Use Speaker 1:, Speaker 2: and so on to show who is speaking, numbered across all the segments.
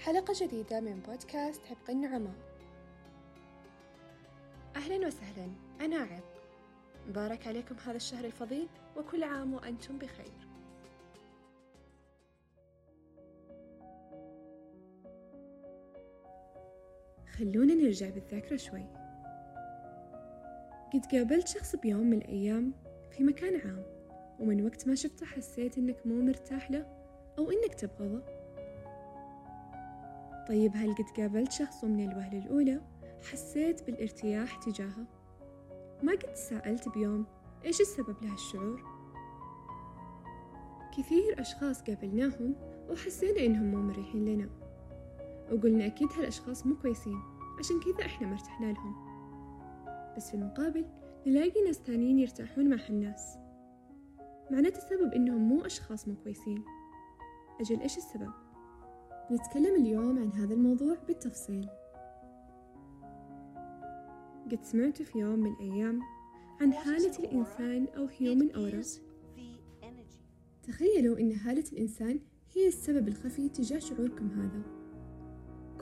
Speaker 1: حلقة جديدة من بودكاست عبق النعماء أهلا وسهلا. أنا عبق مبارك عليكم هذا الشهر الفضيل وكل عام وأنتم بخير. خلونا نرجع بالذاكرة شوي. قد قابلت شخص بيوم من الأيام في مكان عام ومن وقت ما شفته حسيت إنك مو مرتاح له أو إنك تبغضه. طيب هل قد قابلت شخص ومن الوهلة الأولى؟ حسيت بالارتياح تجاهه. ما قد سألت بيوم إيش السبب لهالشعور؟ كثير أشخاص قابلناهم وحسينا إنهم مو مريحين لنا. وقلنا أكيد هالأشخاص مو كويسين عشان كذا إحنا مرتحنا لهم. بس في المقابل نلاقي ناس ثانيين يرتاحون مع هالناس. معناته السبب إنهم مو أشخاص مو كويسين. أجل إيش السبب؟ نتكلم اليوم عن هذا الموضوع بالتفصيل. قد سمعت في يوم من الأيام عن هالة الإنسان أو هيومن أورا تخيلوا أن هالة الإنسان هي السبب الخفي تجاه شعوركم هذا.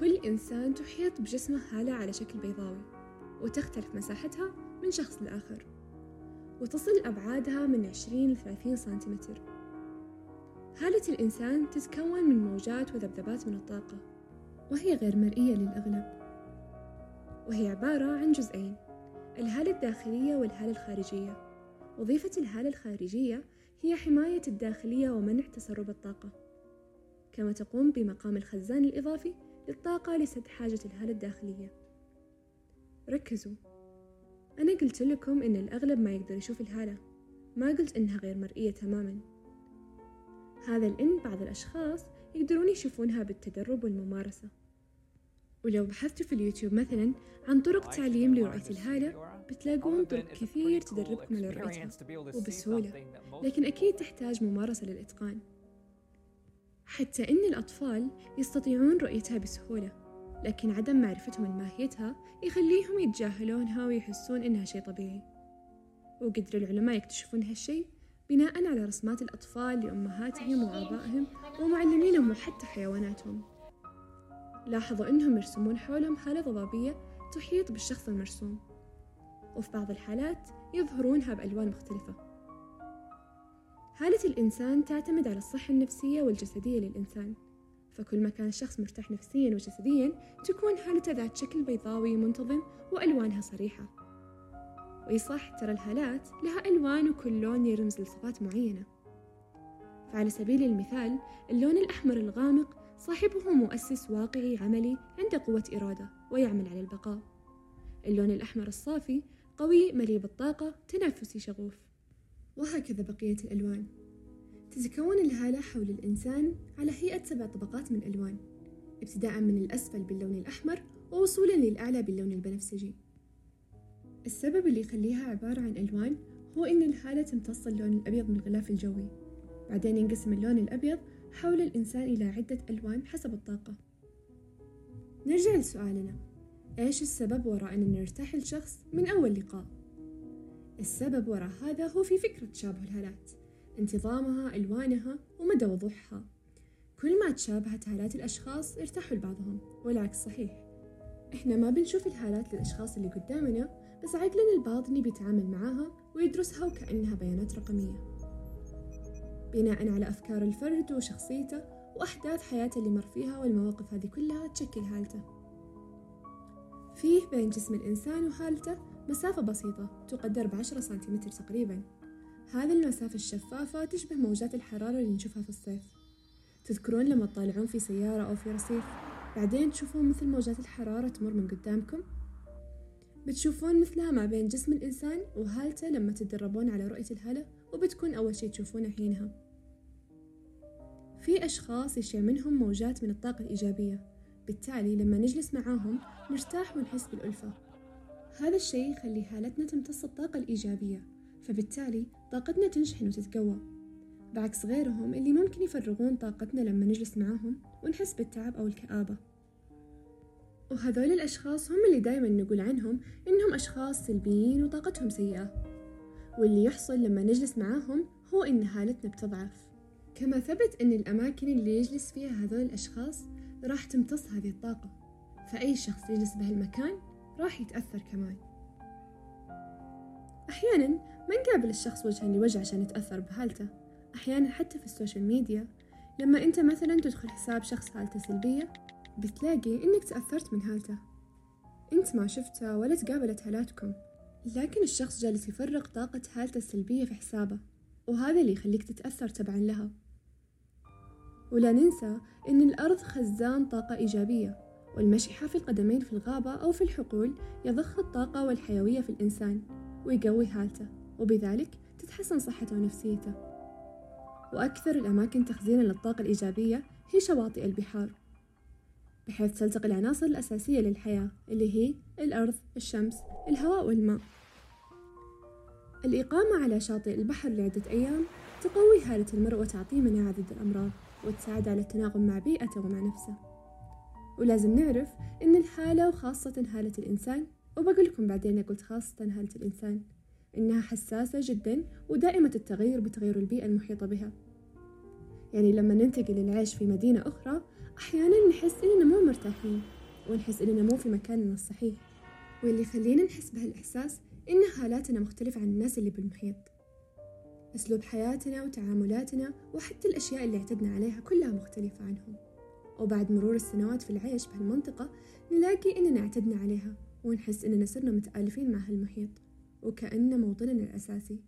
Speaker 1: كل إنسان تحيط بجسمه هالة على شكل بيضاوي وتختلف مساحتها من شخص لآخر وتصل أبعادها من 20 ل 30 سنتيمتر. هالة الإنسان تتكون من موجات وذبذبات من الطاقة وهي غير مرئية للأغلب. وهي عبارة عن جزئين الهالة الداخلية والهالة الخارجية. وظيفة الهالة الخارجية هي حماية الداخلية ومنع تسرب الطاقة. كما تقوم بمقام الخزان الإضافي للطاقة لسد حاجة الهالة الداخلية. ركزوا. أنا قلت لكم إن الأغلب ما يقدر يشوف الهالة. ما قلت إنها غير مرئية تماماً. هذا لأن بعض الأشخاص يقدرون يشوفونها بالتدرب والممارسة. ولو بحثتوا في اليوتيوب مثلا عن طرق تعليم لرؤية الهالة بتلاقون طرق كثير تدربكم على رؤيتها وبسهولة لكن أكيد تحتاج ممارسة للإتقان. حتى إن الأطفال يستطيعون رؤيتها بسهولة لكن عدم معرفتهم لماهيتها يخليهم يتجاهلونها ويحسون إنها شيء طبيعي. وقدر العلماء يكتشفون هالشيء؟ بناء على رسمات الأطفال لأمهاتهم وآبائهم ومعلمينهم وحتى حيواناتهم. لاحظوا أنهم يرسمون حولهم حالة ضبابية تحيط بالشخص المرسوم. وفي بعض الحالات يظهرونها بألوان مختلفة. حالة الإنسان تعتمد على الصحة النفسية والجسدية للإنسان. فكل ما كان الشخص مرتاح نفسيا وجسديا تكون حالته ذات شكل بيضاوي منتظم وألوانها صريحة. وي صح ترى الهالات لها ألوان وكل لون يرمز لصفات معينة. فعلى سبيل المثال اللون الأحمر الغامق صاحبه مؤسس واقعي عملي عنده قوة إرادة ويعمل على البقاء. اللون الأحمر الصافي قوي مليء بالطاقة تنافسي شغوف. وهكذا بقية الألوان. تتكون الهالة حول الإنسان على هيئة سبع طبقات من الألوان ابتداء من الأسفل باللون الأحمر ووصولا للأعلى باللون البنفسجي. السبب اللي يخليها عبارة عن ألوان هو إن الهالة تمتص اللون الأبيض من الغلاف الجوي. بعدين ينقسم اللون الأبيض حول الإنسان إلى عدة ألوان حسب الطاقة. نرجع لسؤالنا. إيش السبب وراء أن نرتاح الشخص من أول لقاء؟ السبب وراء هذا هو في فكرة تشابه الهالات. انتظامها، ألوانها ومدى وضوحها. كل ما تشابهت هالات الأشخاص ارتاحوا لبعضهم والعكس صحيح. إحنا ما بنشوف الهالات للأشخاص اللي قدامنا بس عقلنا الباطني بيتعامل معاها ويدرسها وكأنها بيانات رقمية. بناء على أفكار الفرد وشخصيته وأحداث حياته اللي مر فيها والمواقف هذه كلها تشكل حالته. فيه بين جسم الإنسان وحالته مسافة بسيطة تقدر بعشرة سنتيمتر تقريبا. هذه المسافة الشفافة تشبه موجات الحرارة اللي نشوفها في الصيف. تذكرون لما تطالعون في سيارة أو في رصيف بعدين تشوفون مثل موجات الحرارة تمر من قدامكم؟ بتشوفون مثلها ما بين جسم الإنسان وهالته لما تتدربون على رؤية الهالة وبتكون أول شي تشوفونه حينها. في أشخاص يشع منهم موجات من الطاقة الإيجابية. بالتالي لما نجلس معاهم نرتاح ونحس بالألفة. هذا الشيء يخلي هالتنا تمتص الطاقة الإيجابية فبالتالي طاقتنا تنشحن وتتقوى. بعكس غيرهم اللي ممكن يفرغون طاقتنا لما نجلس معاهم ونحس بالتعب أو الكآبة. وهذول الأشخاص هم اللي دايما نقول عنهم إنهم أشخاص سلبيين وطاقتهم سيئة. واللي يحصل لما نجلس معاهم هو إن حالتنا بتضعف. كما ثبت إن الأماكن اللي يجلس فيها هذول الأشخاص راح تمتص هذه الطاقة. فأي شخص يجلس بهالمكان راح يتأثر كمان. أحيانا ما نقابل الشخص وجها لوجه عشان نتأثر بحالته. أحيانا حتى في ال social media. لما أنت مثلا تدخل حساب شخص حالته سلبية بتلاقي إنك تأثرت من حالته. أنت ما شفته ولا تقابلت حالاتكم. لكن الشخص جالس يفرغ طاقة حالته السلبية في حسابه وهذا اللي يخليك تتأثر تبعا لها. ولا ننسى إن الأرض خزان طاقة إيجابية والمشي حافي القدمين في الغابة أو في الحقول يضخ الطاقة والحيوية في الإنسان ويقوي حالته وبذلك تتحسن صحته ونفسيته. وأكثر الأماكن تخزينا للطاقة الإيجابية هي شواطئ البحار. بحيث تلتقي العناصر الأساسية للحياة اللي هي الأرض، الشمس، الهواء والماء. الإقامة على شاطئ البحر لعدة أيام تقوي هالة المرء وتعطيه مناعة ضد الأمراض وتساعد على التناغم مع بيئته ومع نفسه. ولازم نعرف إن الحالة وخاصة هالة الإنسان وبقول لكم بعدين قلت خاصة هالة الإنسان إنها حساسة جدا ودائمة التغير بتغير البيئة المحيطة بها. يعني لما ننتقل للعيش في مدينة أخرى أحيانا نحس إننا مو مرتاحين ونحس إننا مو في مكاننا الصحيح. واللي يخلينا نحس بهالإحساس إن حالاتنا مختلفة عن الناس اللي بالمحيط. أسلوب حياتنا وتعاملاتنا وحتى الأشياء اللي اعتدنا عليها كلها مختلفة عنهم. وبعد مرور السنوات في العيش بهالمنطقة نلاقي إننا اعتدنا عليها ونحس إننا صرنا متآلفين مع هالمحيط وكأنه موطننا الأساسي.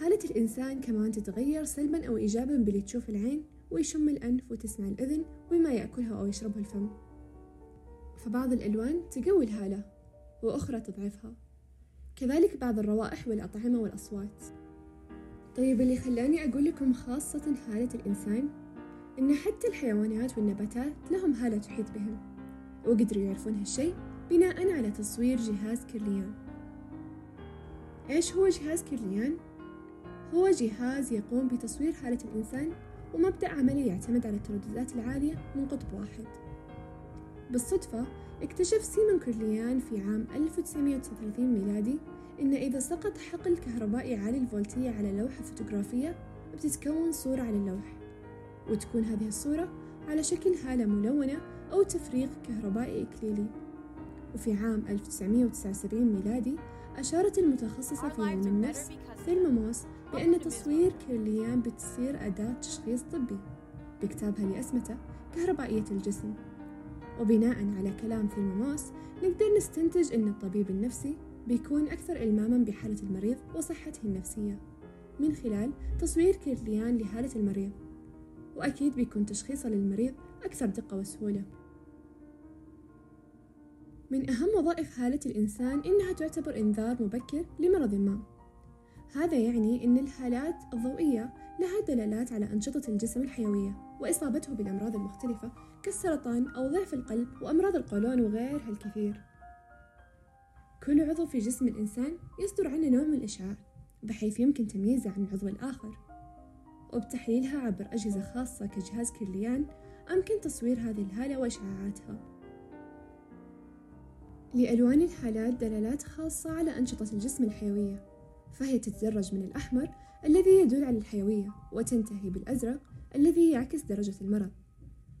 Speaker 1: حالة الإنسان كمان تتغير سلبا أو إيجابا باللي تشوف العين ويشم الأنف وتسمع الأذن وما يأكلها أو يشربها الفم. فبعض الألوان تقوي الهالة وأخرى تضعفها. كذلك بعض الروائح والأطعمة والأصوات. طيب اللي خلاني أقول لكم خاصة حالة الإنسان إن حتى الحيوانات والنباتات لهم هالة تحيط بهم وقدروا يعرفون هالشي بناء على تصوير جهاز كيرليان. إيش هو جهاز كيرليان؟ هو جهاز يقوم بتصوير حالة الإنسان ومبدأ عملي يعتمد على الترددات العالية من قطب واحد. بالصدفة اكتشف سيمون كيرليان في عام 1939 ميلادي إن إذا سقط حقل كهربائي عالي الفولتية على لوحة فوتوغرافية بتتكون صورة على اللوح وتكون هذه الصورة على شكل هالة ملونة أو تفريغ كهربائي إكليلي. وفي عام 1979 ميلادي أشارت المتخصصة في علم النفس ثيلما موس بأن تصوير كيرليان بتصير أداة تشخيص طبي بكتابها لأسمته كهربائية الجسم. وبناء على كلام ثيلما موس نقدر نستنتج أن الطبيب النفسي بيكون أكثر إلماما بحالة المريض وصحته النفسية من خلال تصوير كيرليان لحالة المريض. وأكيد بيكون تشخيصه للمريض أكثر دقة وسهولة. من أهم وظائف حالة الإنسان إنها تعتبر إنذار مبكر لمرض ما. هذا يعني أن الحالات الضوئية لها دلالات على أنشطة الجسم الحيوية وإصابته بالأمراض المختلفة كالسرطان أو ضعف القلب وأمراض القولون وغيرها الكثير. كل عضو في جسم الإنسان يصدر عنه نوع من الإشعاع بحيث يمكن تمييزه عن العضو الآخر. وبتحليلها عبر أجهزة خاصة كجهاز كيرليان أمكن تصوير هذه الهالة وإشعاعاتها. لألوان الحالات دلالات خاصة على أنشطة الجسم الحيوية. فهي تتدرج من الأحمر الذي يدل على الحيوية وتنتهي بالأزرق الذي يعكس درجة المرض.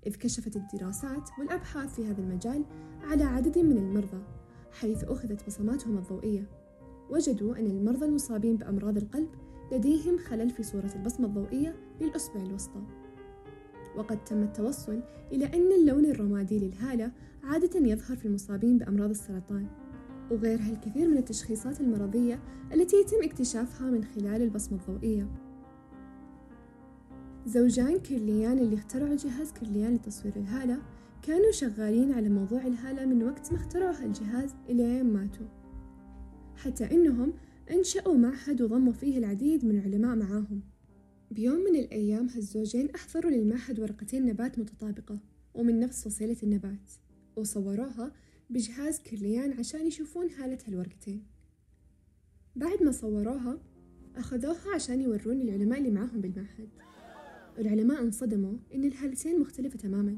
Speaker 1: إذ كشفت الدراسات والأبحاث في هذا المجال على عدد من المرضى حيث أخذت بصماتهم الضوئية. وجدوا أن المرضى المصابين بأمراض القلب لديهم خلل في صورة البصمة الضوئية للأصبع الوسطى. وقد تم التوصل إلى أن اللون الرمادي للهالة عادة يظهر في المصابين بأمراض السرطان. وغيرها الكثير من التشخيصات المرضية التي يتم اكتشافها من خلال البصمة الضوئية. زوجان كيرليان اللي اخترعوا جهاز كيرليان لتصوير الهالة كانوا شغالين على موضوع الهالة من وقت ما اخترعوا هالجهاز إلى ماتوا حتى إنهم أنشأوا معهد وضموا فيه العديد من العلماء معاهم. بيوم من الأيام هالزوجين أحضروا للمعهد ورقتين نبات متطابقة ومن نفس فصيلة النبات وصوروها بجهاز كيرليان عشان يشوفون حالة هالورقتين بعد ما صوروها أخذوها عشان يورون العلماء اللي معاهم بالمعهد. العلماء انصدموا إن الهالتين مختلفة تماما.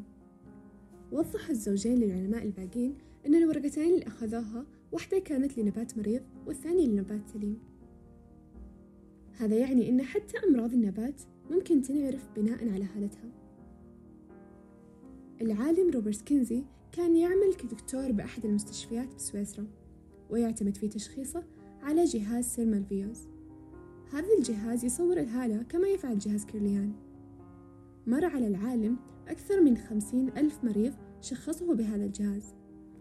Speaker 1: وضح الزوجين للعلماء الباقين أن الورقتين اللي أخذوها واحدة كانت لنبات مريض والثانية لنبات سليم. هذا يعني أن حتى أمراض النبات ممكن تنعرف بناء على حالتها. العالم روبرت كينزي كان يعمل كدكتور بأحد المستشفيات بسويسرا ويعتمد في تشخيصه على جهاز سيرمال فيوز. هذا الجهاز يصور الهالة كما يفعل جهاز كيرليان. مر على العالم أكثر من خمسين ألف مريض شخصه بهذا الجهاز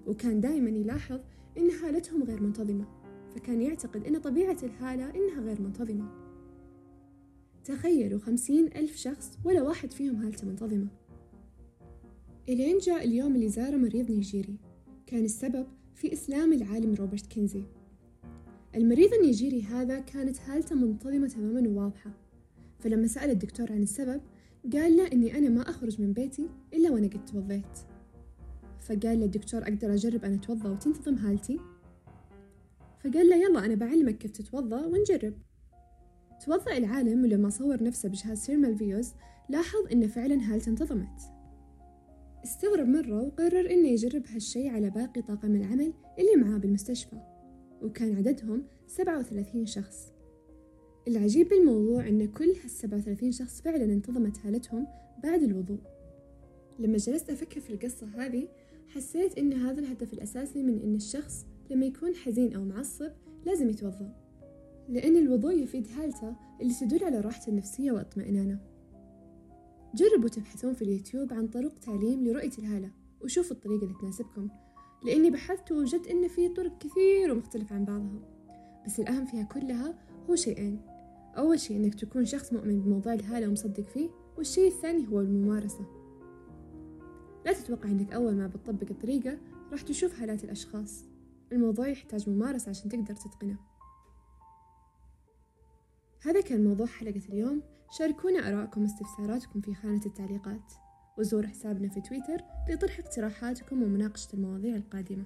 Speaker 1: وكان دائما يلاحظ إن هالتهم غير منتظمة فكان يعتقد إن طبيعة الهالة إنها غير منتظمة. تخيلوا خمسين ألف شخص ولا واحد فيهم هالتة منتظمة. إلين جاء اليوم اللي زاره مريض نيجيري. كان السبب في إسلام العالم روبرت كينزي. المريض النيجيري هذا كانت حالته منتظمة تماما وواضحة. فلما سأل الدكتور عن السبب قال له إني أنا ما أخرج من بيتي إلا وأنا قد توضيت. فقال له الدكتور أقدر أجرب أنا أتوضأ وتنتظم حالتي؟ فقال له يلا أنا بعلمك كيف تتوضأ ونجرب. توضأ العالم ولما صور نفسه بجهاز سيرمال فيوز لاحظ إن فعلا هالته انتظمت. استغرب مرة وقرر إنه يجرب هالشي على باقي طاقم العمل اللي معاه بالمستشفى وكان عددهم سبعة وثلاثين شخص. العجيب بالموضوع إن كل هالسبعة وثلاثين شخص فعلا انتظمت هالتهم بعد الوضوء. لما جلست أفكر في القصة هذه حسيت إن هذا الهدف الأساسي من إن الشخص لما يكون حزين أو معصب لازم يتوضأ لأن الوضوء يفيد حالته اللي تدل على راحته النفسية واطمئنانه. جربوا تبحثون في اليوتيوب عن طرق تعليم لرؤية الهالة وشوفوا الطريقة اللي تناسبكم لأني بحثت ووجدت إن في طرق كثير ومختلفة عن بعضها بس الأهم فيها كلها هو شيئين أول شيء إنك تكون شخص مؤمن بموضوع الهالة ومصدق فيه والشيء الثاني هو الممارسة. لا تتوقع إنك أول ما بتطبق الطريقة راح تشوف هالات الأشخاص الموضوع يحتاج ممارسة عشان تقدر تتقنه. هذا كان موضوع حلقة اليوم. شاركونا آراءكم واستفساراتكم في خانة التعليقات. وزوروا حسابنا في تويتر لطرح اقتراحاتكم ومناقشة المواضيع القادمة.